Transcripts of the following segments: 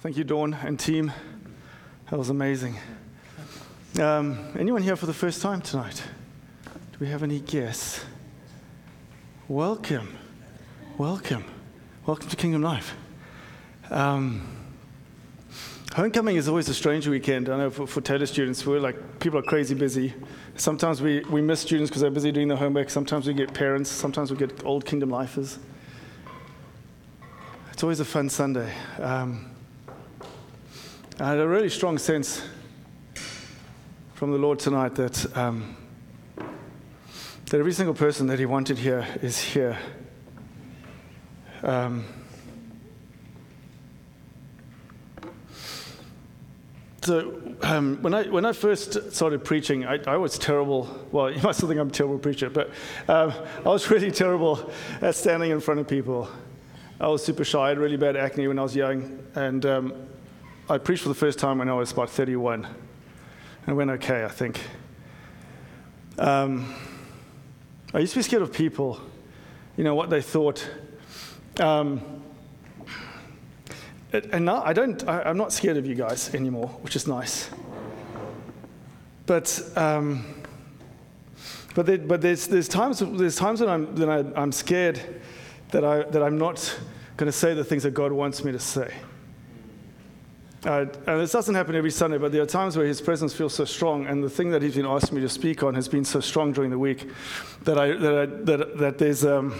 Thank you, Dawn and team. That was amazing. Um, anyone here for the first time tonight? Do we have any guests? Welcome. Welcome. Welcome to Kingdom Life. Um, homecoming is always a strange weekend. I know for, for Taylor students, we're like, people are crazy busy. Sometimes we, we miss students because they're busy doing their homework. Sometimes we get parents. Sometimes we get old Kingdom Lifers. It's always a fun Sunday. Um, I had a really strong sense from the Lord tonight that, um, that every single person that He wanted here is here. Um, so um, when, I, when I first started preaching, I, I, was terrible. Well, you might still think I'm a terrible preacher, but um, I was really terrible at standing in front of people. I was super shy. I had really bad acne when I was young, and um, I preached for the first time when I was about 31. And it went okay, I think. Um, I used to be scared of people, you know, what they thought. Um, and now I don't, I, am not scared of you guys anymore, which is nice. But, um, but, there, but there's, there's, times, there's times when, I'm, when I, I'm scared that, I, that I'm not going to say the things that God wants me to say. Uh, and this doesn't happen every Sunday, but there are times where his presence feels so strong, and the thing that he's been asking me to speak on has been so strong during the week that, I, that, I, that, that there's, um,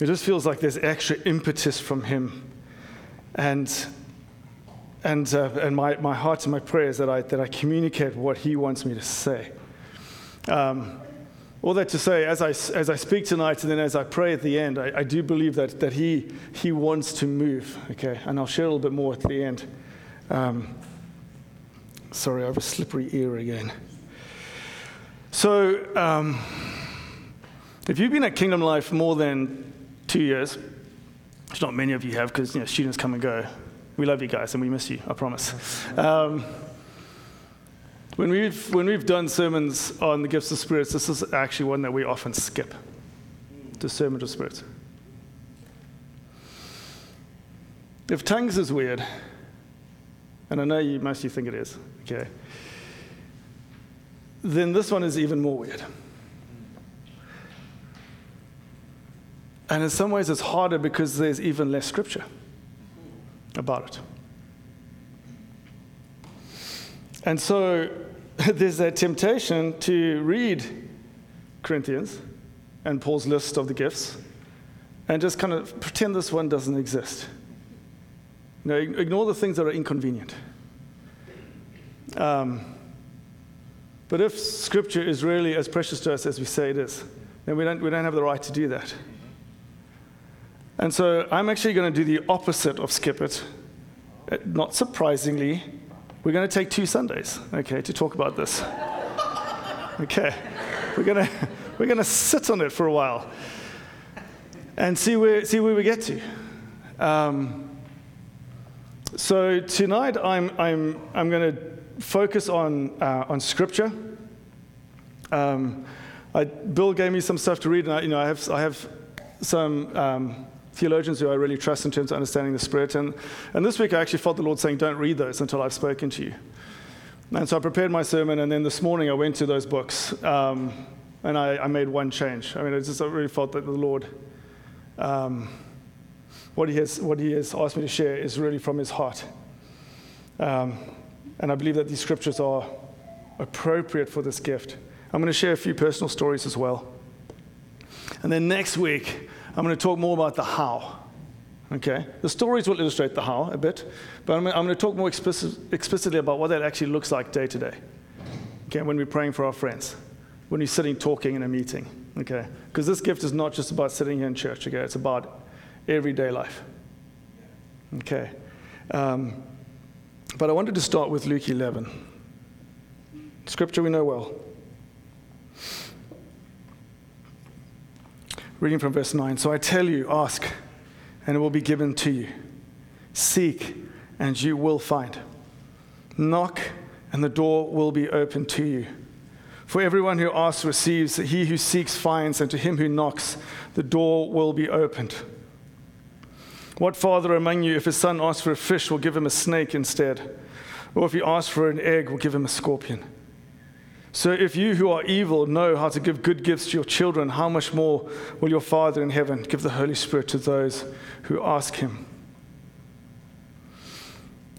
it just feels like there's extra impetus from him. And, and, uh, and my, my heart and my prayer is that I, that I communicate what he wants me to say. Um, all that to say, as I, as I speak tonight and then as I pray at the end, I, I do believe that, that he, he wants to move, okay? And I'll share a little bit more at the end. Um, sorry, I have a slippery ear again. So, um, if you've been at Kingdom Life more than two years, which not many of you have because you know, students come and go. We love you guys and we miss you, I promise. Um, when we've, when we've done sermons on the gifts of spirits, this is actually one that we often skip the sermon of spirits. If tongues is weird, and I know you, most of you think it is, okay, then this one is even more weird. And in some ways, it's harder because there's even less scripture about it. And so there's a temptation to read Corinthians and Paul's list of the gifts and just kind of pretend this one doesn't exist. You know, ignore the things that are inconvenient. Um, but if Scripture is really as precious to us as we say it is, then we don't, we don't have the right to do that. And so I'm actually going to do the opposite of skip it. Uh, not surprisingly, we're going to take two Sundays, okay, to talk about this. Okay. We're going to we're going to sit on it for a while and see where, see where we get to. Um, so tonight I'm, I'm, I'm going to focus on, uh, on scripture. Um, I, Bill gave me some stuff to read, and I, you know, I have, I have some um, theologians who I really trust in terms of understanding the Spirit. And, and this week I actually felt the Lord saying, Don't read those until I've spoken to you. And so I prepared my sermon, and then this morning I went to those books um, and I, I, made one change. I mean, I just I really felt that the Lord, um, what, he has, what He has asked me to share is really from His heart. Um, and I believe that these scriptures are appropriate for this gift. I'm going to share a few personal stories as well. And then next week, I'm going to talk more about the how. Okay? The stories will illustrate the how a bit, but I'm, going to talk more explicit, explicitly about what that actually looks like day to day. Okay? When we're praying for our friends, when we're sitting talking in a meeting. Okay? Because this gift is not just about sitting here in church. Okay? It's about everyday life. Okay? Um, but I wanted to start with Luke 11. Scripture we know well. Reading from verse 9. So I tell you, ask, and it will be given to you. Seek, and you will find. Knock, and the door will be opened to you. For everyone who asks receives, he who seeks finds, and to him who knocks, the door will be opened. What father among you, if his son asks for a fish, will give him a snake instead? Or if he asks for an egg, will give him a scorpion? So if you who are evil know how to give good gifts to your children, how much more will your Father in heaven give the Holy Spirit to those who ask him?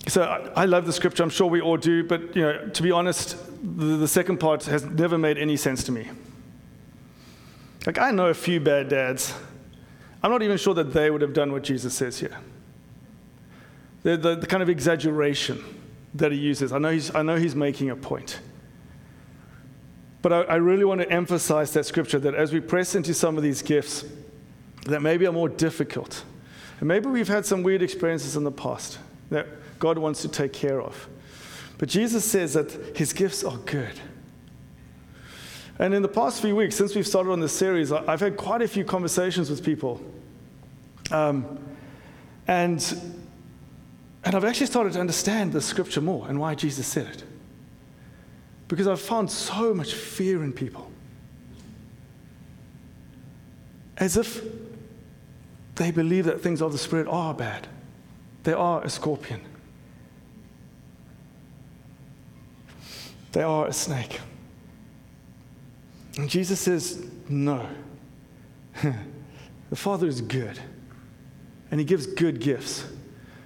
So I, love the scripture, I'm sure we all do, but you know, to be honest, the, the second part has never made any sense to me. Like, I know a few bad dads. I'm not even sure that they would have done what Jesus says here. The, the, the kind of exaggeration that he uses, I know he's, I know he's making a point. But I, I really want to emphasize that scripture that as we press into some of these gifts that maybe are more difficult, and maybe we've had some weird experiences in the past that God wants to take care of. But Jesus says that his gifts are good. And in the past few weeks, since we've started on this series, I've had quite a few conversations with people. Um, and, and I've actually started to understand the scripture more and why Jesus said it. Because I've found so much fear in people. As if they believe that things of the Spirit are bad, they are a scorpion, they are a snake. And Jesus says, No. the Father is good, and He gives good gifts.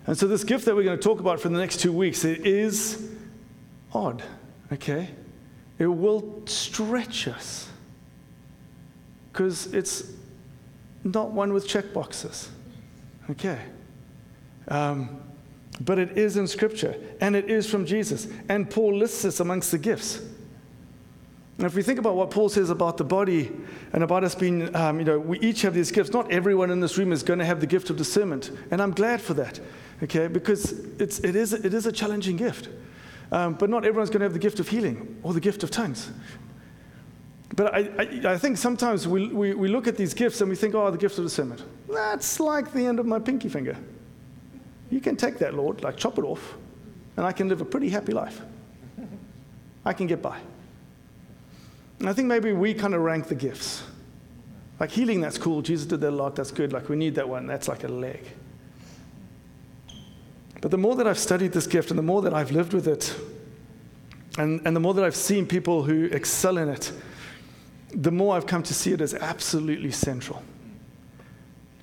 And so, this gift that we're going to talk about for the next two weeks, it is odd, okay? It will stretch us because it's not one with check boxes, okay? Um, but it is in Scripture, and it is from Jesus. And Paul lists this amongst the gifts. And if we think about what Paul says about the body and about us being, um, you know, we each have these gifts. Not everyone in this room is going to have the gift of discernment. And I'm glad for that, okay? Because it's, it, is, it is a challenging gift. Um, but not everyone's going to have the gift of healing or the gift of tongues. But I, I, I think sometimes we, we, we look at these gifts and we think, oh, the gift of discernment. That's like the end of my pinky finger. You can take that, Lord, like chop it off, and I can live a pretty happy life. I can get by. And I think maybe we kind of rank the gifts. Like healing, that's cool. Jesus did that a lot. That's good. Like we need that one. That's like a leg. But the more that I've studied this gift and the more that I've lived with it, and, and the more that I've seen people who excel in it, the more I've come to see it as absolutely central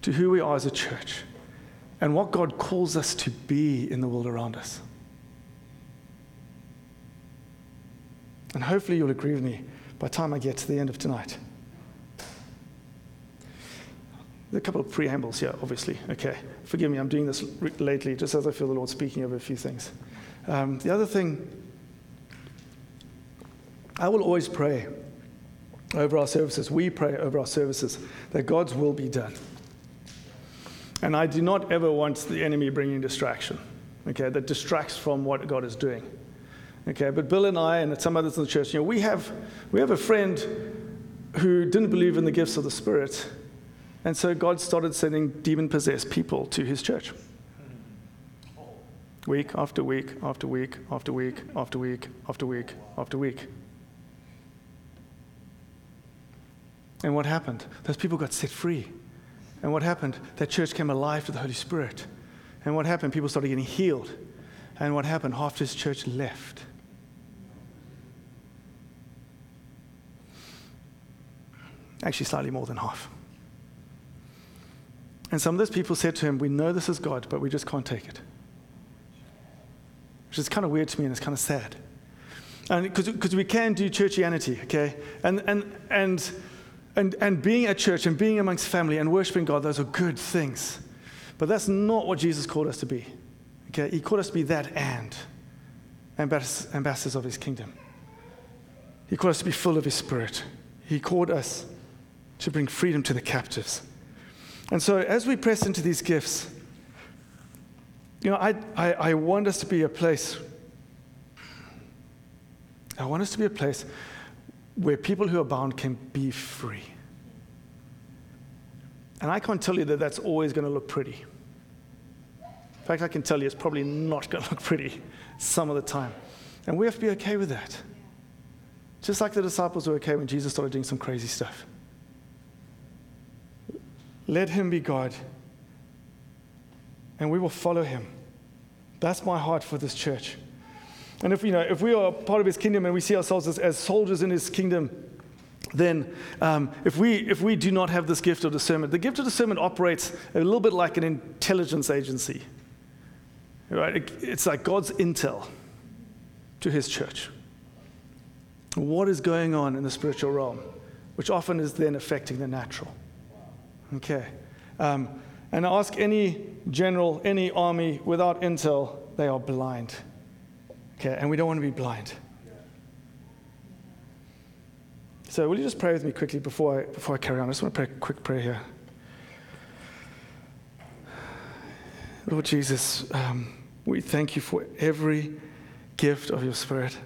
to who we are as a church and what God calls us to be in the world around us. And hopefully you'll agree with me by the time I get to the end of tonight. There are a couple of preambles here, obviously. Okay, forgive me, I'm doing this lately just as I feel the Lord speaking over a few things. Um, the other thing, I will always pray over our services. We pray over our services that God's will be done. And I do not ever want the enemy bringing distraction, okay, that distracts from what God is doing. Okay, but Bill and I and some others in the church, you know, we have, we have a friend who didn't believe in the gifts of the Spirit. And so God started sending demon possessed people to his church. Week after week after week after week after week after week after week. And what happened? Those people got set free. And what happened? That church came alive to the Holy Spirit. And what happened? People started getting healed. And what happened? Half this church left. Actually, slightly more than half. And some of those people said to him, We know this is God, but we just can't take it. Which is kind of weird to me and it's kind of sad. Because we can do churchianity, okay? And, and, and, and, and being at church and being amongst family and worshiping God, those are good things. But that's not what Jesus called us to be. Okay? He called us to be that and ambassadors of his kingdom. He called us to be full of his spirit. He called us to bring freedom to the captives. And so, as we press into these gifts, you know, I, I, I want us to be a place, I want us to be a place where people who are bound can be free. And I can't tell you that that's always going to look pretty. In fact, I can tell you it's probably not going to look pretty some of the time. And we have to be okay with that. Just like the disciples were okay when Jesus started doing some crazy stuff. Let him be God and we will follow him. That's my heart for this church. And if, you know, if we are part of his kingdom and we see ourselves as, as soldiers in his kingdom, then um, if, we, if we do not have this gift of discernment, the gift of discernment operates a little bit like an intelligence agency. Right? It, it's like God's intel to his church. What is going on in the spiritual realm, which often is then affecting the natural. Okay. Um, and ask any general, any army without intel, they are blind. Okay, and we don't want to be blind. So, will you just pray with me quickly before I, before I carry on? I just want to pray a quick prayer here. Lord Jesus, um, we thank you for every gift of your Spirit.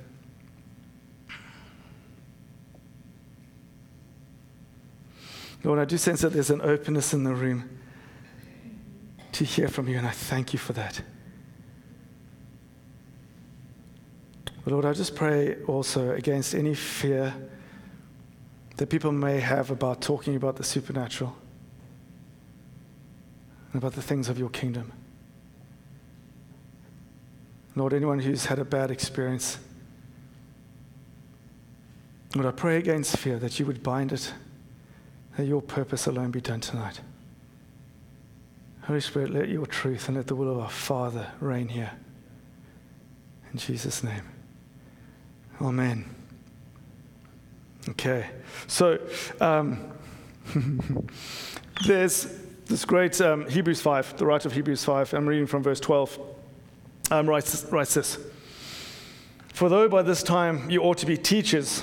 Lord, I do sense that there's an openness in the room to hear from you, and I thank you for that. But Lord, I just pray also against any fear that people may have about talking about the supernatural and about the things of your kingdom. Lord, anyone who's had a bad experience, Lord, I pray against fear that you would bind it, that your purpose alone be done tonight. Holy Spirit, let your truth and let the will of our Father reign here. In Jesus' name. Amen. Okay, so um, there's this great um, Hebrews 5, the writer of Hebrews 5, I'm reading from verse 12, um, writes, writes this For though by this time you ought to be teachers,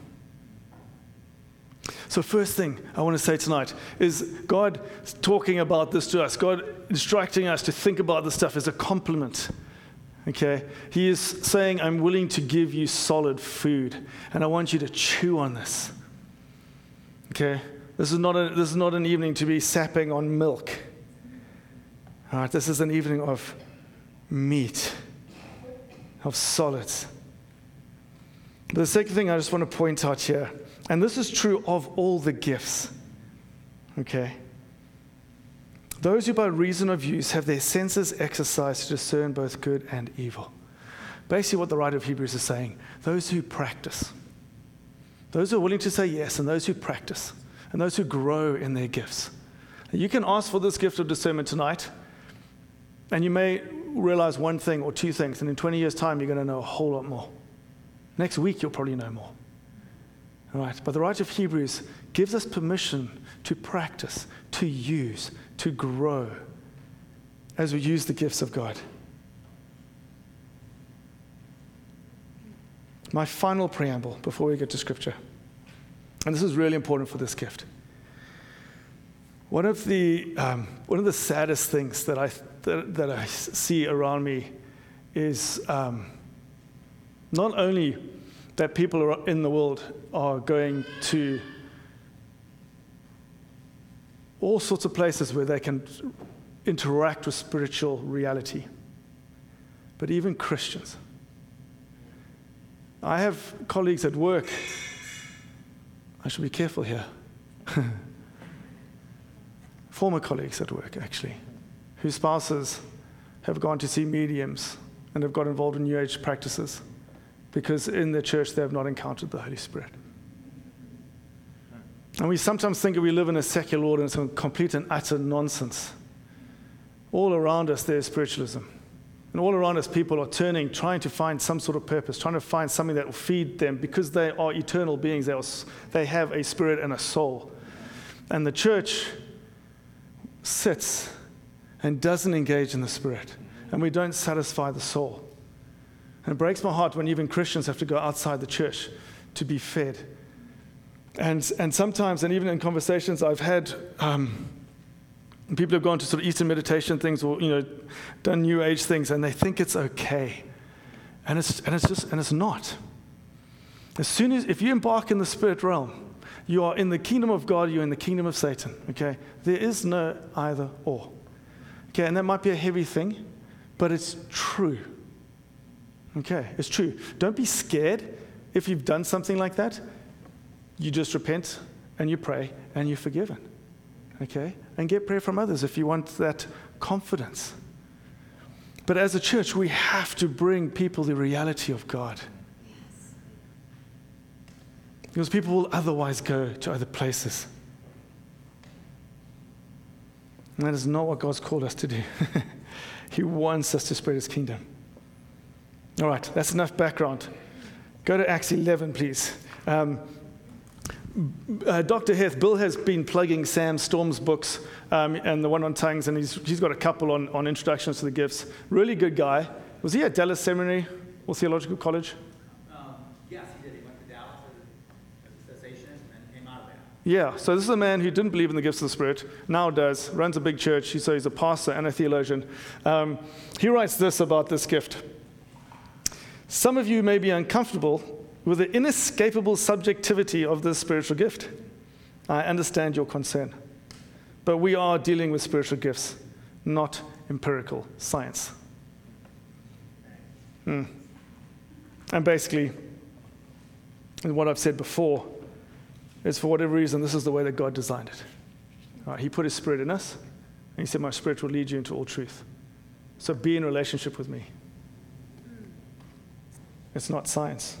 So, first thing I want to say tonight is God talking about this to us, God instructing us to think about this stuff as a compliment Okay? He is saying, I'm willing to give you solid food, and I want you to chew on this. Okay? This is not, a, this is not an evening to be sapping on milk. All right? This is an evening of meat, of solids. The second thing I just want to point out here, and this is true of all the gifts. Okay? Those who, by reason of use, have their senses exercised to discern both good and evil. Basically, what the writer of Hebrews is saying those who practice, those who are willing to say yes, and those who practice, and those who grow in their gifts. You can ask for this gift of discernment tonight, and you may realize one thing or two things, and in 20 years' time, you're going to know a whole lot more. Next week, you'll probably know more. Right, but the writer of Hebrews gives us permission to practice, to use, to grow as we use the gifts of God. My final preamble before we get to Scripture, and this is really important for this gift. One of the, um, one of the saddest things that I, that, that I see around me is um, not only that people in the world are going to all sorts of places where they can interact with spiritual reality. But even Christians. I have colleagues at work. I should be careful here. Former colleagues at work, actually, whose spouses have gone to see mediums and have got involved in New Age practices because in the church they have not encountered the Holy Spirit. And we sometimes think that we live in a secular world and it's complete and utter nonsense. All around us, there's spiritualism. And all around us, people are turning, trying to find some sort of purpose, trying to find something that will feed them because they are eternal beings. They, are, they have a spirit and a soul. And the church sits and doesn't engage in the spirit. And we don't satisfy the soul. And it breaks my heart when even Christians have to go outside the church to be fed and, and sometimes, and even in conversations I've had, um, people have gone to sort of Eastern meditation things or, you know, done New Age things, and they think it's okay And it's, and it's just, and it's not. As soon as, if you embark in the spirit realm, you are in the kingdom of God, you're in the kingdom of Satan, okay? There is no either or. Okay, and that might be a heavy thing, but it's true. Okay, it's true. Don't be scared if you've done something like that. You just repent and you pray and you're forgiven. Okay? And get prayer from others if you want that confidence. But as a church, we have to bring people the reality of God. Because people will otherwise go to other places. And that is not what God's called us to do. he wants us to spread his kingdom. All right, that's enough background. Go to Acts 11, please. Um, uh, Dr. Heth, Bill has been plugging Sam Storms' books um, and the one on tongues, and he's, he's got a couple on, on introductions to the gifts. Really good guy. Was he at Dallas Seminary or Theological College? Um, yes, he did. He went to Dallas as a cessationist and came out of there. Yeah, so this is a man who didn't believe in the gifts of the Spirit, now does, runs a big church. So he's a pastor and a theologian. Um, he writes this about this gift Some of you may be uncomfortable with the inescapable subjectivity of this spiritual gift. I understand your concern. But we are dealing with spiritual gifts, not empirical science. Hmm. And basically, and what I've said before is for whatever reason, this is the way that God designed it. Right, he put His Spirit in us, and He said, My Spirit will lead you into all truth. So be in relationship with me. It's not science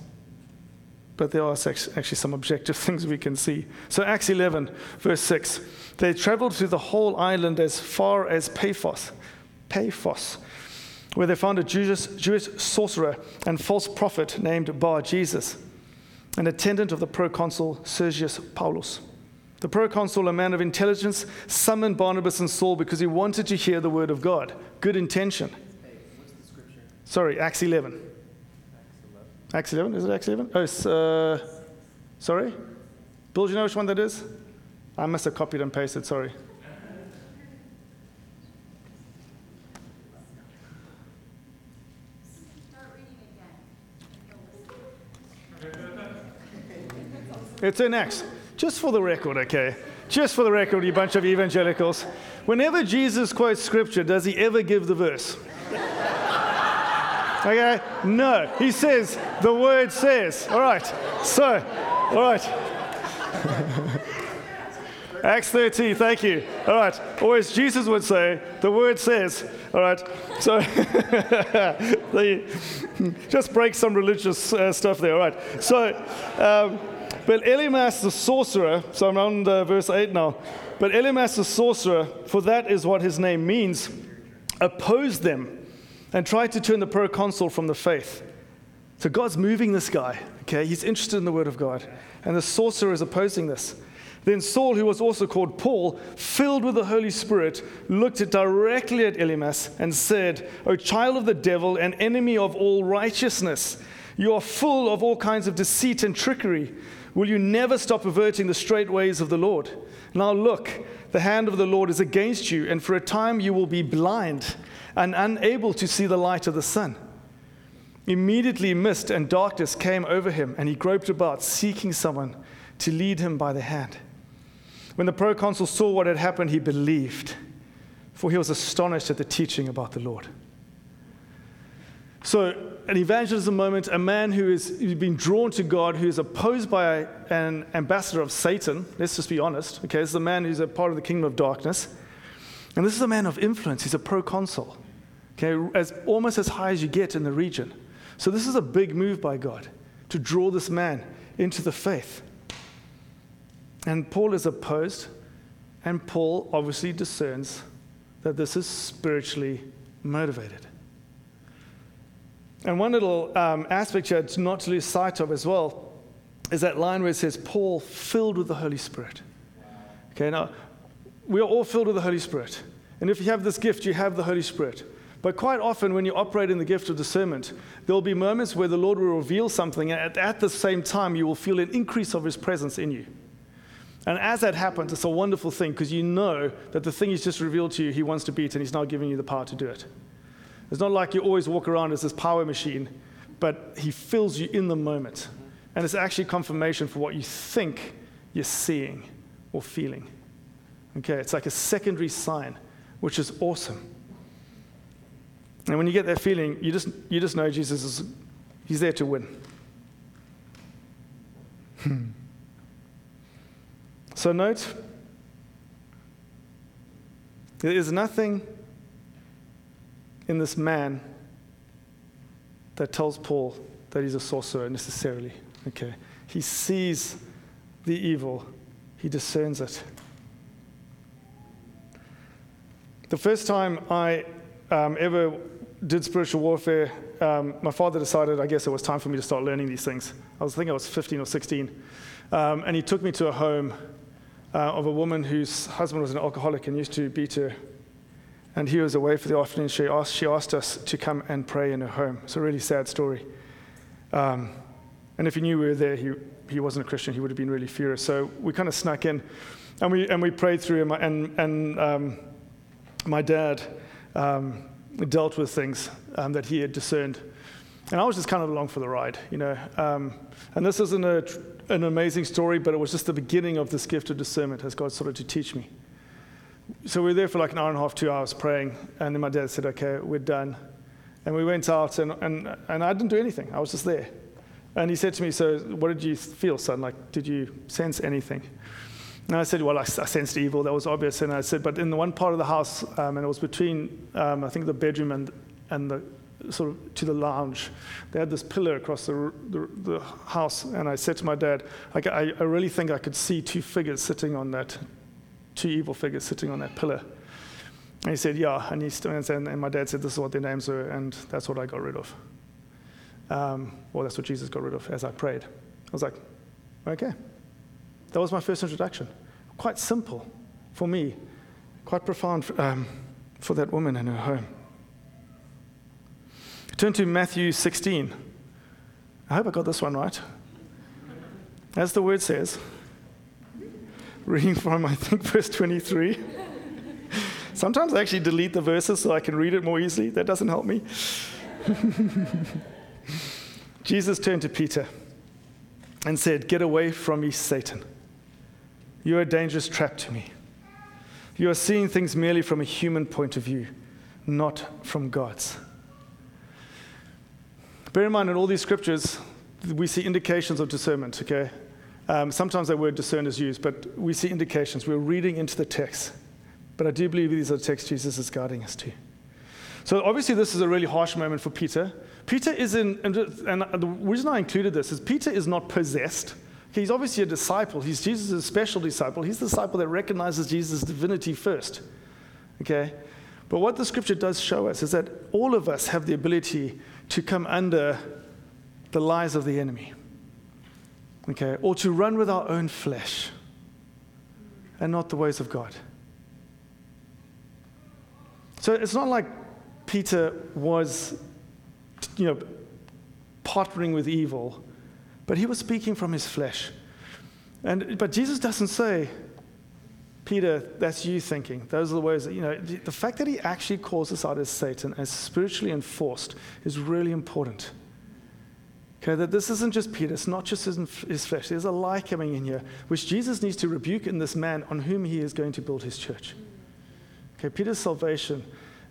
but there are actually some objective things we can see. So, Acts 11, verse 6. They traveled through the whole island as far as Paphos, Paphos, where they found a Jewish, Jewish sorcerer and false prophet named Bar Jesus, an attendant of the proconsul Sergius Paulus. The proconsul, a man of intelligence, summoned Barnabas and Saul because he wanted to hear the word of God. Good intention. Hey, what's the scripture? Sorry, Acts 11. Acts 11? Is it Acts 11? Oh, uh, sorry? Bill, do you know which one that is? I must have copied and pasted, sorry. It's in Acts. Just for the record, okay? Just for the record, you bunch of evangelicals. Whenever Jesus quotes scripture, does he ever give the verse? Okay? No. He says, the word says. All right. So, all right. Acts 13, thank you. All right. Or as Jesus would say, the word says. All right. So, the, just break some religious uh, stuff there. All right. So, um, but Elymas the sorcerer, so I'm on verse 8 now. But Elymas the sorcerer, for that is what his name means, opposed them and tried to turn the proconsul from the faith. So God's moving this guy, okay? He's interested in the word of God. And the sorcerer is opposing this. Then Saul, who was also called Paul, filled with the Holy Spirit, looked directly at Elymas and said, O child of the devil and enemy of all righteousness, you are full of all kinds of deceit and trickery. Will you never stop averting the straight ways of the Lord? Now look, the hand of the Lord is against you, and for a time you will be blind and unable to see the light of the sun. Immediately, mist and darkness came over him, and he groped about, seeking someone to lead him by the hand. When the proconsul saw what had happened, he believed, for he was astonished at the teaching about the Lord. So, an evangelism moment, a man who is been drawn to God, who is opposed by an ambassador of Satan. Let's just be honest. Okay, this is a man who's a part of the kingdom of darkness. And this is a man of influence. He's a proconsul, okay, as, almost as high as you get in the region. So this is a big move by God to draw this man into the faith. And Paul is opposed, and Paul obviously discerns that this is spiritually motivated. And one little um, aspect here to not to lose sight of as well is that line where it says, Paul filled with the Holy Spirit. Okay, now we are all filled with the Holy Spirit. And if you have this gift, you have the Holy Spirit. But quite often, when you operate in the gift of discernment, there will be moments where the Lord will reveal something, and at, at the same time, you will feel an increase of His presence in you. And as that happens, it's a wonderful thing because you know that the thing He's just revealed to you, He wants to beat, and He's now giving you the power to do it. It's not like you always walk around as this power machine, but he fills you in the moment. And it's actually confirmation for what you think you're seeing or feeling. Okay, it's like a secondary sign, which is awesome. And when you get that feeling, you just, you just know Jesus is he's there to win. So note, there is nothing in this man that tells Paul that he's a sorcerer necessarily. Okay. He sees the evil, he discerns it. The first time I um, ever did spiritual warfare, um, my father decided, I guess it was time for me to start learning these things. I was thinking I was 15 or 16. Um, and he took me to a home uh, of a woman whose husband was an alcoholic and used to beat her. And he was away for the afternoon. She asked, she asked us to come and pray in her home. It's a really sad story. Um, and if he knew we were there, he, he wasn't a Christian, he would have been really furious. So we kind of snuck in and we, and we prayed through him. And, and um, my dad um, dealt with things um, that he had discerned. And I was just kind of along for the ride, you know. Um, and this isn't a, an amazing story, but it was just the beginning of this gift of discernment as God started to teach me. So we were there for like an hour and a half, two hours praying. And then my dad said, okay, we're done. And we went out, and, and, and I didn't do anything. I was just there. And he said to me, So, what did you feel, son? Like, did you sense anything? And I said, Well, I, I sensed evil. That was obvious. And I said, But in the one part of the house, um, and it was between, um, I think, the bedroom and, and the sort of to the lounge, they had this pillar across the, the, the house. And I said to my dad, I, I really think I could see two figures sitting on that, two evil figures sitting on that pillar. And he said, Yeah. And, he, and my dad said, This is what their names were. And that's what I got rid of. Um, well, that's what Jesus got rid of as I prayed. I was like, okay. That was my first introduction. Quite simple for me, quite profound um, for that woman in her home. Turn to Matthew 16. I hope I got this one right. As the word says, reading from, I think, verse 23. Sometimes I actually delete the verses so I can read it more easily. That doesn't help me. Jesus turned to Peter and said, Get away from me, Satan. You are a dangerous trap to me. You are seeing things merely from a human point of view, not from God's. Bear in mind, in all these scriptures, we see indications of discernment, okay? Um, sometimes that word discern is used, but we see indications. We're reading into the text. But I do believe these are the texts Jesus is guiding us to. So obviously, this is a really harsh moment for Peter. Peter is in, and the reason I included this is Peter is not possessed. He's obviously a disciple. He's Jesus' special disciple. He's the disciple that recognizes Jesus' divinity first. Okay? But what the scripture does show us is that all of us have the ability to come under the lies of the enemy. Okay? Or to run with our own flesh and not the ways of God. So it's not like Peter was, you know, partnering with evil, but he was speaking from his flesh. And, but Jesus doesn't say, Peter, that's you thinking. Those are the ways that, you know, the fact that he actually calls us out as Satan, as spiritually enforced, is really important. Okay, that this isn't just Peter, it's not just his, his flesh. There's a lie coming in here, which Jesus needs to rebuke in this man on whom he is going to build his church. Okay, Peter's salvation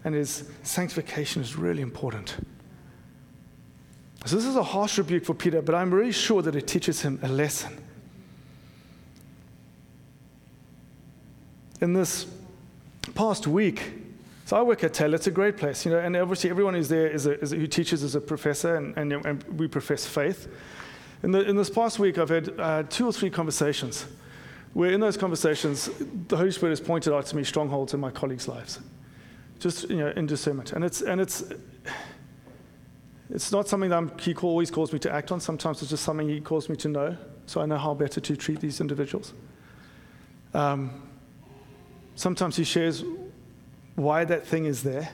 and his sanctification is really important. So, this is a harsh rebuke for Peter, but I'm really sure that it teaches him a lesson. In this past week, so I work at Taylor. It's a great place, you know, and obviously everyone who's there is a, is a, who teaches is a professor, and, and, and, we profess faith. In, the, in this past week, I've had uh, two or three conversations where in those conversations, the Holy Spirit has pointed out to me strongholds in my colleagues' lives just you know, in discernment. And it's and it's it's not something that I'm, he always calls me to act on. Sometimes it's just something he calls me to know, so I know how better to treat these individuals. Um, sometimes he shares why that thing is there.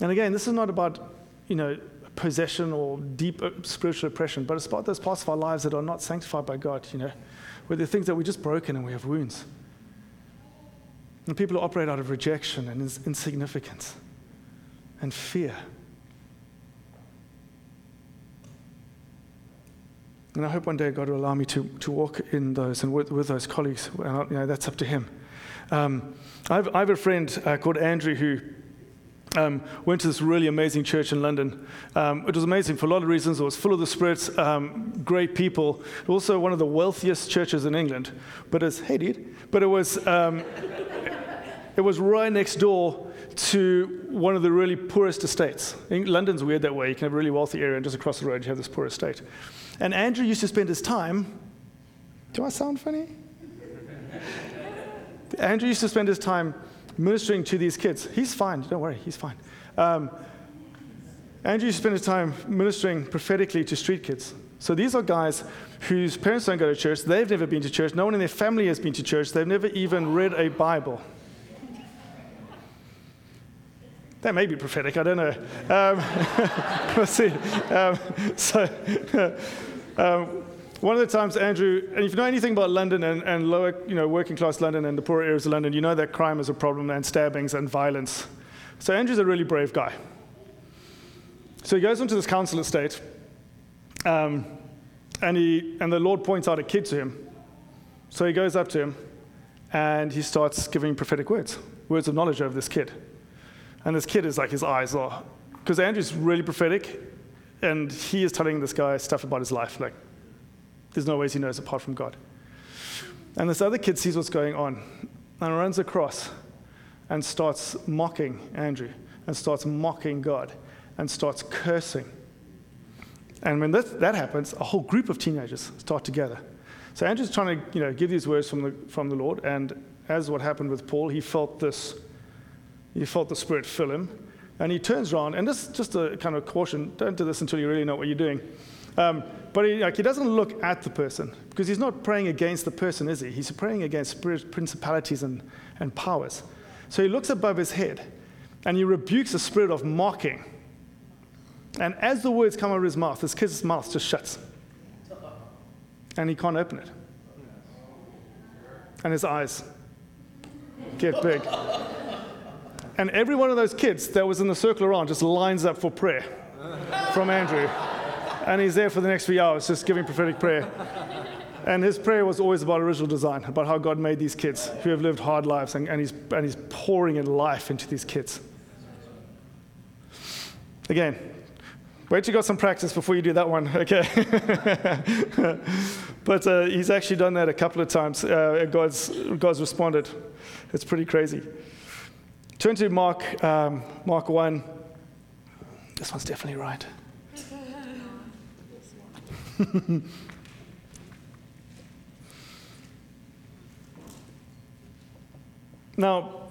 And again, this is not about you know possession or deep uh, spiritual oppression, but it's about those parts of our lives that are not sanctified by God. You know, where there are things that we're just broken and we have wounds. And people operate out of rejection and insignificance and fear. And I hope one day God will allow me to, to walk in those and with, with those colleagues. And, you know, that's up to Him. Um, I, have, I, have, a friend uh, called Andrew who um, went to this really amazing church in London. Um, it was amazing for a lot of reasons. It was full of the Spirit, um, great people. Also, one of the wealthiest churches in England. But it's, hey, dude. But it was, um, it was right next door to one of the really poorest estates. London's weird that way. You can have a really wealthy area, and just across the road, you have this poor estate. And Andrew used to spend his time. Do I sound funny? Andrew used to spend his time ministering to these kids. He's fine, don't worry, he's fine. Um, Andrew used to spend his time ministering prophetically to street kids. So these are guys whose parents don't go to church, they've never been to church, no one in their family has been to church, they've never even read a Bible. That may be prophetic, I don't know. Um, we'll see. Um, so, um, one of the times, Andrew, and if you know anything about London and, and lower, you know, working class London and the poorer areas of London, you know that crime is a problem and stabbings and violence. So Andrew's a really brave guy. So he goes into this council estate, um, and, he, and the Lord points out a kid to him. So he goes up to him, and he starts giving prophetic words, words of knowledge over this kid. And this kid is like, his eyes are, because Andrew's really prophetic, and he is telling this guy stuff about his life. Like, there's no ways he knows apart from God. And this other kid sees what's going on and runs across and starts mocking Andrew and starts mocking God and starts cursing. And when that, that happens, a whole group of teenagers start together. So Andrew's trying to you know, give these words from the, from the Lord, and as what happened with Paul, he felt this he felt the Spirit fill him. And he turns around, and this is just a kind of caution don't do this until you really know what you're doing. Um, but he, like, he doesn't look at the person because he's not praying against the person, is he? He's praying against spirit, principalities and, and powers. So he looks above his head and he rebukes the spirit of mocking. And as the words come out of his mouth, this kid's mouth just shuts. And he can't open it. And his eyes get big. And every one of those kids that was in the circle around just lines up for prayer from Andrew. And he's there for the next few hours just giving prophetic prayer. And his prayer was always about original design, about how God made these kids who have lived hard lives, and, and, he's, and he's pouring in life into these kids. Again, wait till you got some practice before you do that one, okay? but uh, he's actually done that a couple of times. Uh, God's, God's responded. It's pretty crazy. Turn to Mark, um, Mark 1. This one's definitely right. now,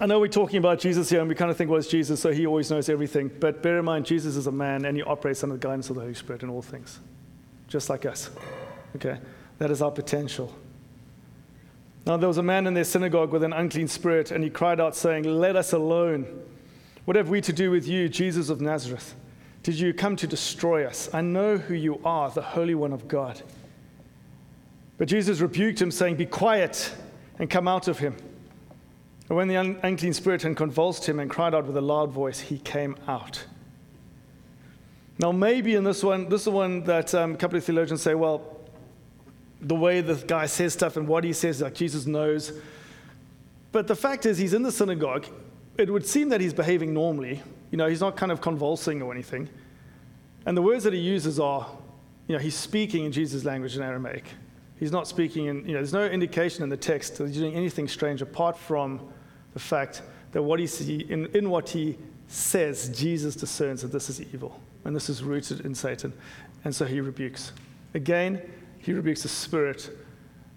I know we're talking about Jesus here, and we kind of think, well, it's Jesus, so he always knows everything. But bear in mind, Jesus is a man, and he operates under the guidance of the Holy Spirit in all things, just like us. Okay? That is our potential. Now there was a man in their synagogue with an unclean spirit, and he cried out, saying, Let us alone. What have we to do with you, Jesus of Nazareth? Did you come to destroy us? I know who you are, the Holy One of God. But Jesus rebuked him, saying, Be quiet and come out of him. And when the unclean spirit had convulsed him and cried out with a loud voice, he came out. Now, maybe in this one, this is the one that um, a couple of theologians say, well, the way the guy says stuff and what he says, like Jesus knows. But the fact is, he's in the synagogue. It would seem that he's behaving normally. You know, he's not kind of convulsing or anything. And the words that he uses are, you know, he's speaking in Jesus' language in Aramaic. He's not speaking in, you know, there's no indication in the text that he's doing anything strange apart from the fact that what he see, in, in what he says, Jesus discerns that this is evil and this is rooted in Satan. And so he rebukes. Again, he rebukes the spirit,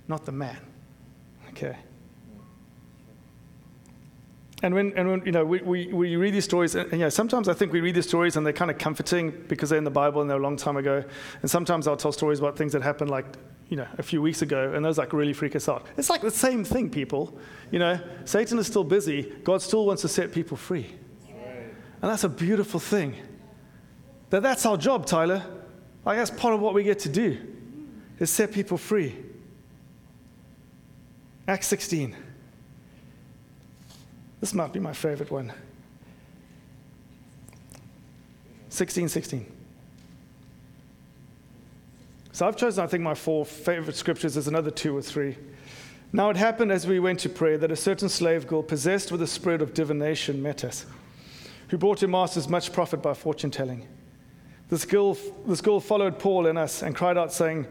not the man. Okay? And when, and when you know, we, we, we read these stories, and, and, you know, sometimes I think we read these stories and they're kind of comforting because they're in the Bible and they're a long time ago. And sometimes I'll tell stories about things that happened like, you know, a few weeks ago, and those like really freak us out. It's like the same thing, people. You know, Satan is still busy. God still wants to set people free. And that's a beautiful thing. That that's our job, Tyler. Like that's part of what we get to do is set people free. Acts 16. This might be my favorite one. 16, 16. So I've chosen, I think, my four favorite scriptures. There's another two or three. Now it happened as we went to pray that a certain slave girl, possessed with a spirit of divination, met us, who brought her masters much profit by fortune telling. This girl, this girl followed Paul and us and cried out, saying,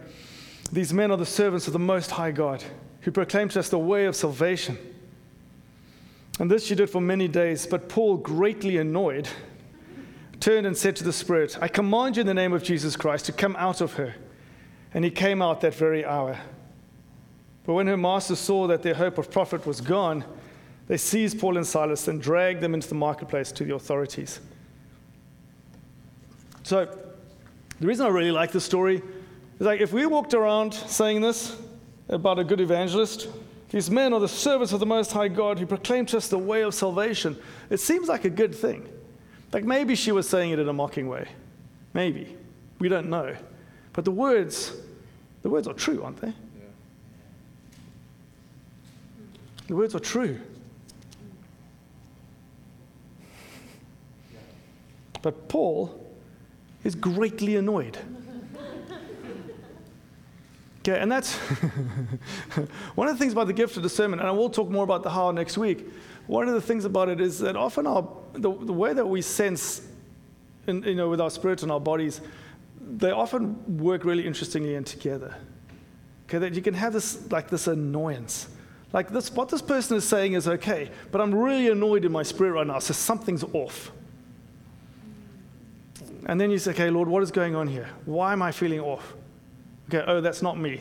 These men are the servants of the Most High God, who proclaim to us the way of salvation. And this she did for many days. But Paul, greatly annoyed, turned and said to the Spirit, I command you in the name of Jesus Christ to come out of her. And he came out that very hour. But when her masters saw that their hope of profit was gone, they seized Paul and Silas and dragged them into the marketplace to the authorities. So, the reason I really like this story is like if we walked around saying this about a good evangelist, these men are the servants of the Most High God who proclaim to us the way of salvation, it seems like a good thing. Like maybe she was saying it in a mocking way. Maybe. We don't know. But the words, the words are true, aren't they? The words are true. But Paul is greatly annoyed. Okay, and that's one of the things about the gift of discernment, and I will talk more about the how next week. One of the things about it is that often our, the, the way that we sense, in, you know, with our spirit and our bodies, they often work really interestingly and together. Okay, that you can have this like this annoyance, like this. What this person is saying is okay, but I'm really annoyed in my spirit right now, so something's off. And then you say, okay, Lord, what is going on here? Why am I feeling off? Okay, oh, that's not me.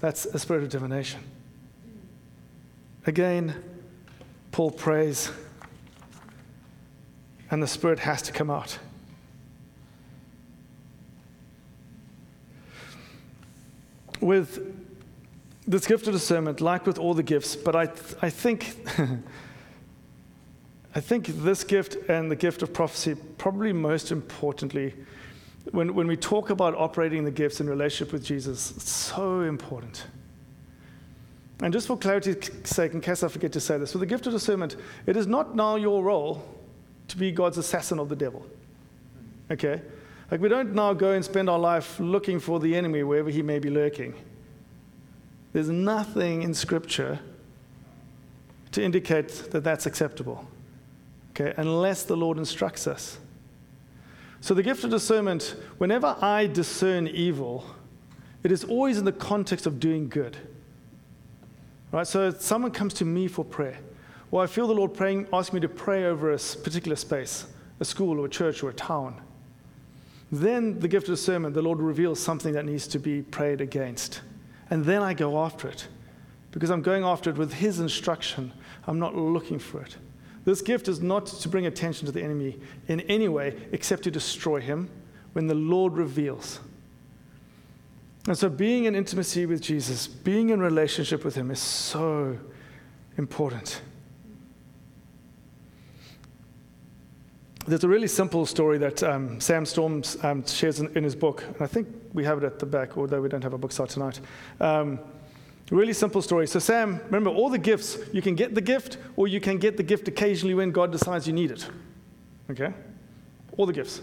That's a spirit of divination. Again, Paul prays, and the spirit has to come out. With this gift of discernment, like with all the gifts, but I, I think. I think this gift and the gift of prophecy, probably most importantly, when, when we talk about operating the gifts in relationship with Jesus, it's so important. And just for clarity's sake, in case I forget to say this, with the gift of discernment, it is not now your role to be God's assassin of the devil. Okay? Like, we don't now go and spend our life looking for the enemy wherever he may be lurking. There's nothing in Scripture to indicate that that's acceptable. Okay? Unless the Lord instructs us. So, the gift of discernment, whenever I discern evil, it is always in the context of doing good. Right? So, someone comes to me for prayer, or I feel the Lord praying, ask me to pray over a particular space, a school or a church or a town. Then, the gift of discernment, the Lord reveals something that needs to be prayed against. And then I go after it. Because I'm going after it with His instruction, I'm not looking for it. This gift is not to bring attention to the enemy in any way except to destroy him when the Lord reveals. And so, being in intimacy with Jesus, being in relationship with him is so important. There's a really simple story that um, Sam Storms um, shares in, in, his book, and I think we have it at the back, although we don't have a book start tonight. Um, Really simple story. So, Sam, remember all the gifts, you can get the gift, or you can get the gift occasionally when God decides you need it. Okay? All the gifts.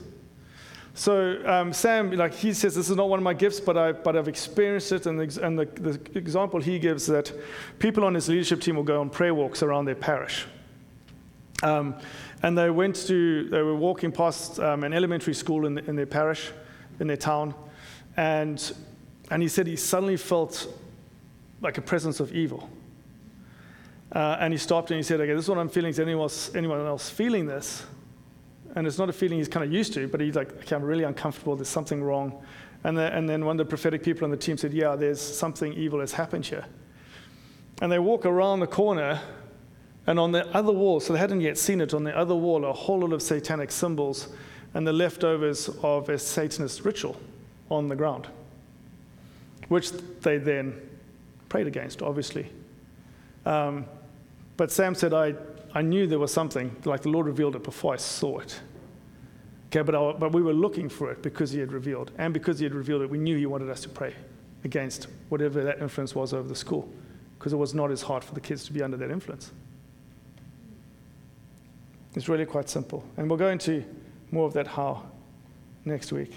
So, um, Sam, like he says, this is not one of my gifts, but, I, but I've experienced it. And, the, and the, the example he gives that people on his leadership team will go on prayer walks around their parish. Um, and they went to, they were walking past um, an elementary school in, the, in their parish, in their town. And, and he said he suddenly felt like a presence of evil. Uh, and he stopped and he said, okay, this is what I'm feeling. Is anyone else, anyone else feeling this? And it's not a feeling he's kind of used to, but he's like, okay, I'm really uncomfortable. There's something wrong. And, the, and then one of the prophetic people on the team said, yeah, there's something evil has happened here. And they walk around the corner, and on the other wall, so they hadn't yet seen it, on the other wall, a whole lot of satanic symbols and the leftovers of a Satanist ritual on the ground, which they then prayed against, obviously. Um, but Sam said, I, I knew there was something, like the Lord revealed it before I saw it. Okay, but, I, but we were looking for it because He had revealed. And because He had revealed it, we knew He wanted us to pray against whatever that influence was over the school, because it was not as hard for the kids to be under that influence. It's really quite simple. And we'll go into more of that how next week.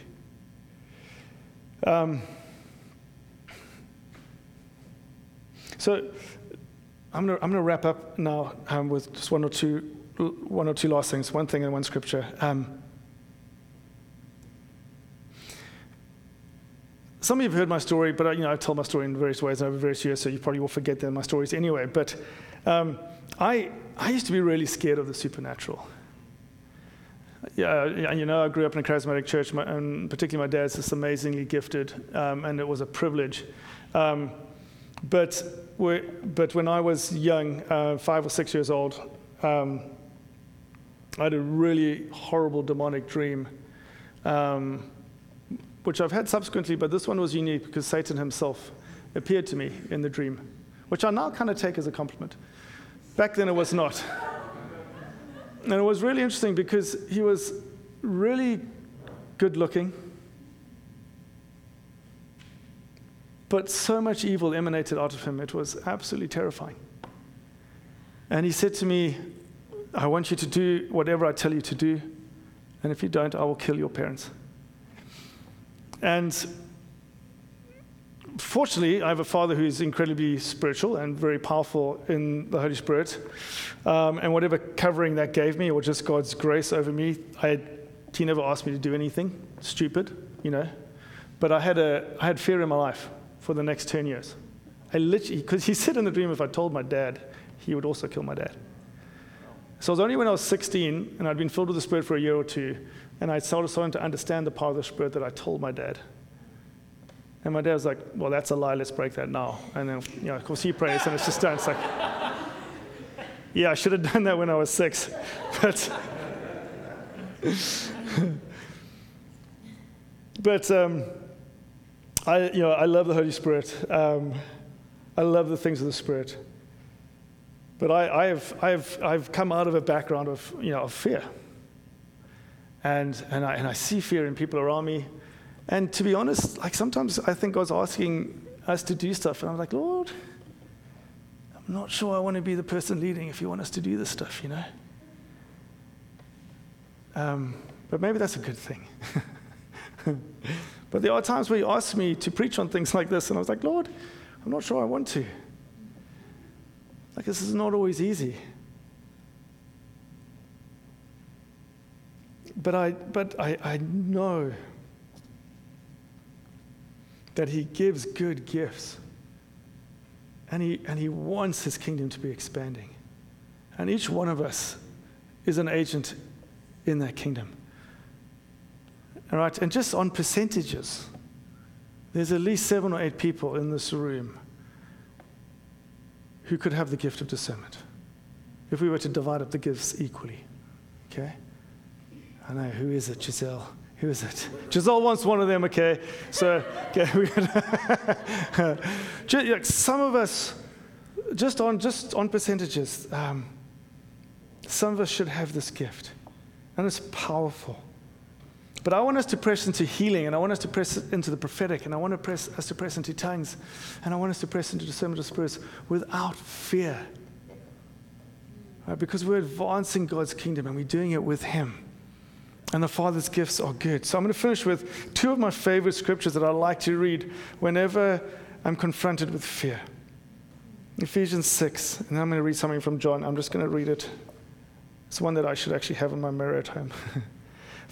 Um, so I'm going to wrap up now um, with just one or two one or two last things, one thing and one scripture. Um, some of you have heard my story, but I, you know I tell my story in various ways over various years, so you probably will forget my stories anyway. But um, I I used to be really scared of the supernatural. Yeah, you know, I grew up in a charismatic church, and particularly my dad's just amazingly gifted, um, and it was a privilege. Um, but, but when I was young, uh, five or six years old, um, I had a really horrible demonic dream, um, which I've had subsequently, but this one was unique because Satan himself appeared to me in the dream, which I now kind of take as a compliment. Back then it was not. And it was really interesting because he was really good looking, but so much evil emanated out of him, it was absolutely terrifying. And he said to me, I want you to do whatever I tell you to do, and if you don't, I will kill your parents. And fortunately, I have a father who's incredibly spiritual and very powerful in the Holy Spirit. Um, and whatever covering that gave me, or just God's grace over me, I he never asked me to do anything stupid, you know. But I had, a, I had fear in my life for the next 10 years. I literally, because he said in the dream, if I told my dad, he would also kill my dad. So it was only when I was 16 and I'd been filled with the Spirit for a year or two, and I started starting to understand the power of the Spirit that I told my dad. And my dad was like, Well, that's a lie, let's break that now. And then, you know, of course, he prays and it's just done. It's like, Yeah, I should have done that when I was six. But, but um, I, you know, I love the Holy Spirit. Um, I love the things of the Spirit. But I, I have, I've, I've come out of a background of, you know, of fear. And, and, I, and I see fear in people around me. And to be honest, like sometimes I think God's asking us to do stuff, and I'm like, Lord, I'm not sure I want to be the person leading if you want us to do this stuff, you know? Um, but maybe that's a good thing. but there are times where He asks me to preach on things like this, and I was like, Lord, I'm not sure I want to. Like, this is not always easy. But I, but I, I know that He gives good gifts. And he, and he wants His kingdom to be expanding. And each one of us is an agent in that kingdom. All right, and just on percentages, there's at least seven or eight people in this room who could have the gift of discernment if we were to divide up the gifts equally. Okay? I know, who is it, Giselle? Who is it? Giselle wants one of them, okay? So, okay, we like some of us, just on, just on percentages, um, some of us should have this gift. And it's powerful. But I want us to press into healing, and I want us to press into the prophetic, and I want to press, us to press into tongues, and I want us to press into discernment of spirits without fear. Right? Because we're advancing God's kingdom and we're doing it with Him and the Father's gifts are good. So I'm going to finish with two of my favorite scriptures that I like to read whenever I'm confronted with fear. Ephesians 6, and I'm going to read something from John. I'm just going to read it. It's one that I should actually have in my mirror at home.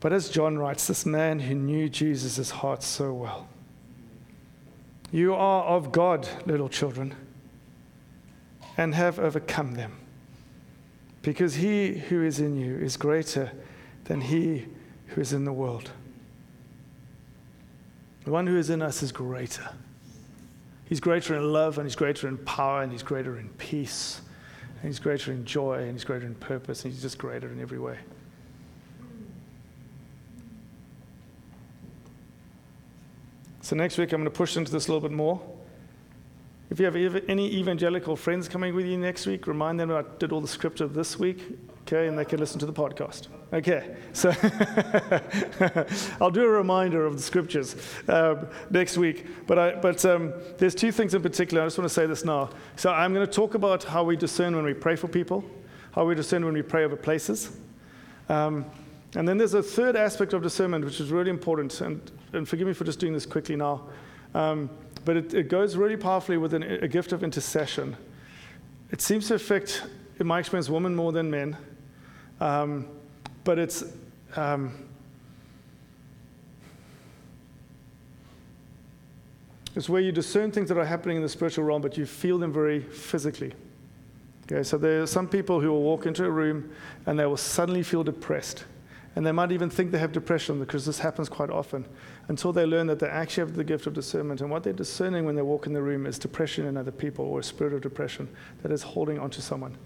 But as John writes, this man who knew Jesus' heart so well, you are of God, little children, and have overcome them, because he who is in you is greater than he who is in the world. The one who is in us is greater. He's greater in love, and he's greater in power, and he's greater in peace, and he's greater in joy, and he's greater in purpose, and he's just greater in every way. So next week, I'm going to push into this a little bit more. If you have any evangelical friends coming with you next week, remind them I did all the scripture this week, okay, and they can listen to the podcast. Okay, so I'll do a reminder of the scriptures um, next week. But, I, but um, there's two things in particular. I just want to say this now. So I'm going to talk about how we discern when we pray for people, how we discern when we pray over places. Um, and then there's a third aspect of discernment, which is really important. And, and forgive me for just doing this quickly now. Um, but it, it, goes really powerfully with an, a gift of intercession. It seems to affect, in my experience, women more than men. Um, but it's. Um, it's where you discern things that are happening in the spiritual realm, but you feel them very physically. Okay, so there are some people who will walk into a room and they will suddenly feel depressed. And they might even think they have depression because this happens quite often until they learn that they actually have the gift of discernment. And what they're discerning when they walk in the room is depression in other people or a spirit of depression that is holding onto someone.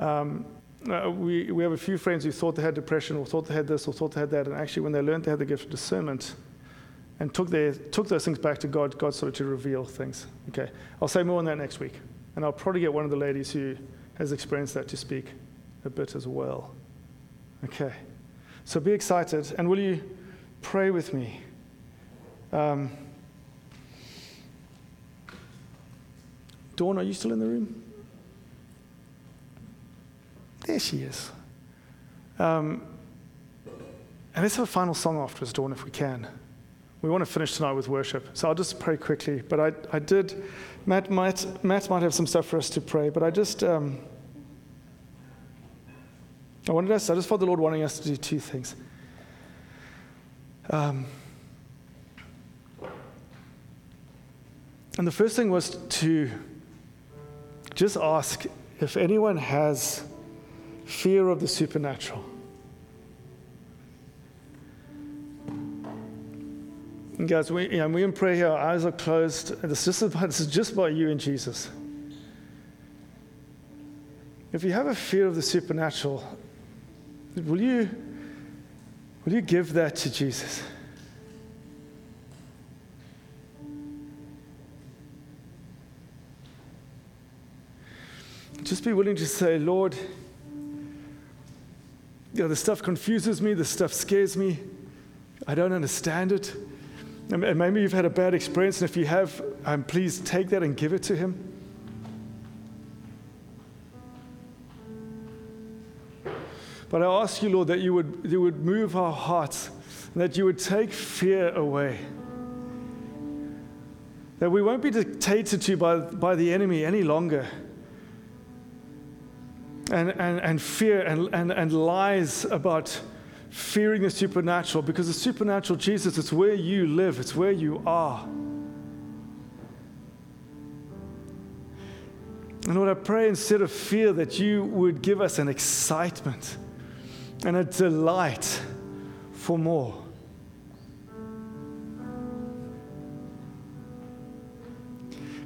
Um, uh, we, we have a few friends who thought they had depression or thought they had this or thought they had that. And actually, when they learned they had the gift of discernment and took, their, took those things back to God, God started to reveal things. Okay, I'll say more on that next week. And I'll probably get one of the ladies who has experienced that to speak a bit as well. Okay. So be excited. And will you pray with me? Um, Dawn, are you still in the room? There she is. Um, and let's have a final song afterwards, Dawn, if we can. We want to finish tonight with worship. So I'll just pray quickly. But I, I did, Matt might, Matt might have some stuff for us to pray, but I just, um, I wanted us, I just felt the Lord wanting us to do two things. Um, and the first thing was to just ask if anyone has fear of the supernatural. And guys, we, you know, we in prayer here, our eyes are closed. And it's just about, this is just about you and Jesus. If you have a fear of the supernatural, will you, will you give that to Jesus? Just be willing to say, Lord, you know, the stuff confuses me, the stuff scares me, I don't understand it. And maybe you've had a bad experience, and if you have, um, please take that and give it to Him. But I ask you, Lord, that you would, you would move our hearts, that you would take fear away. That we won't be dictated to by, by the enemy any longer. And, and, and fear and, and, and lies about fearing the supernatural because the supernatural, Jesus, it's where you live, it's where you are. And Lord, I pray instead of fear that you would give us an excitement and a delight for more.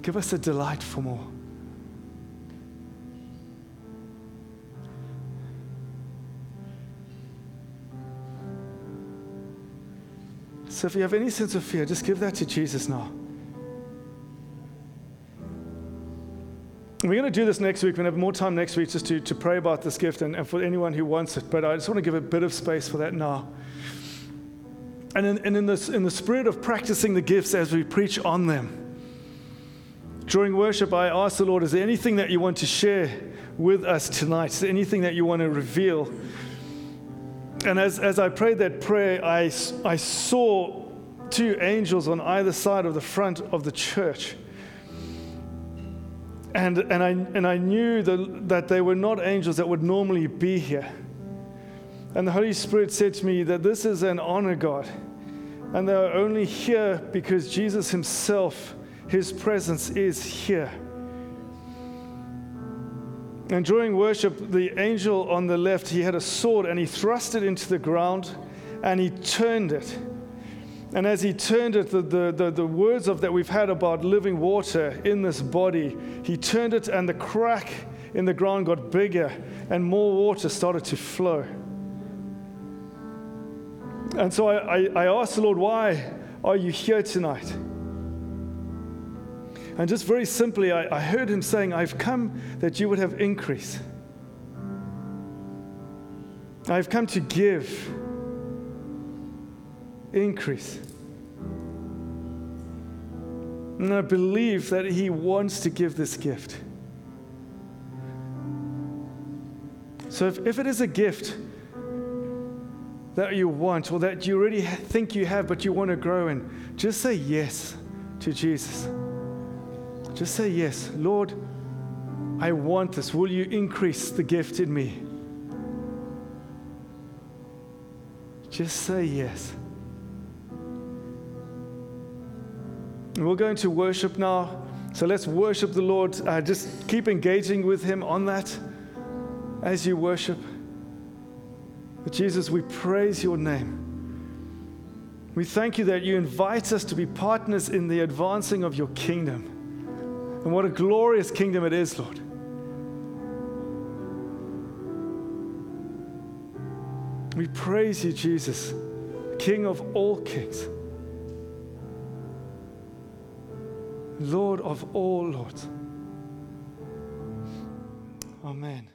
Give us a delight for more. So if you have any sense of fear, just give that to Jesus now. We're going to do this next week. We're going to have more time next week just to, to pray about this gift and, and for anyone who wants it. But I just want to give a bit of space for that now. And, in, and in, this, in the spirit of practicing the gifts as we preach on them, during worship, I ask the Lord, is there anything that you want to share with us tonight? Is there anything that you want to reveal? And as, as I prayed that prayer, I, I saw two angels on either side of the front of the church. And, and, I, and I knew the, that they were not angels that would normally be here. And the Holy Spirit said to me that this is an honor, God. And they are only here because Jesus Himself, His presence is here. And during worship, the angel on the left, he had a sword and he thrust it into the ground and he turned it. And as he turned it, the, the, the, the, words of that we've had about living water in this body, he turned it and the crack in the ground got bigger and more water started to flow. And so I, I, I asked the Lord, why Are you here tonight? And just very simply, I, I heard him saying, I've come that you would have increase. I've come to give increase. And I believe that He wants to give this gift. So if, if it is a gift that you want or that you already think you have but you want to grow in, just say yes to Jesus. Just say yes. Lord, I want this. Will you increase the gift in me? Just say yes. We're going to worship now. So let's worship the Lord. Uh, just keep engaging with Him on that as you worship. But Jesus, we praise your name. We thank you that you invite us to be partners in the advancing of your kingdom. And what a glorious kingdom it is, Lord. We praise you, Jesus, King of all kings. Lord of all lords. Amen.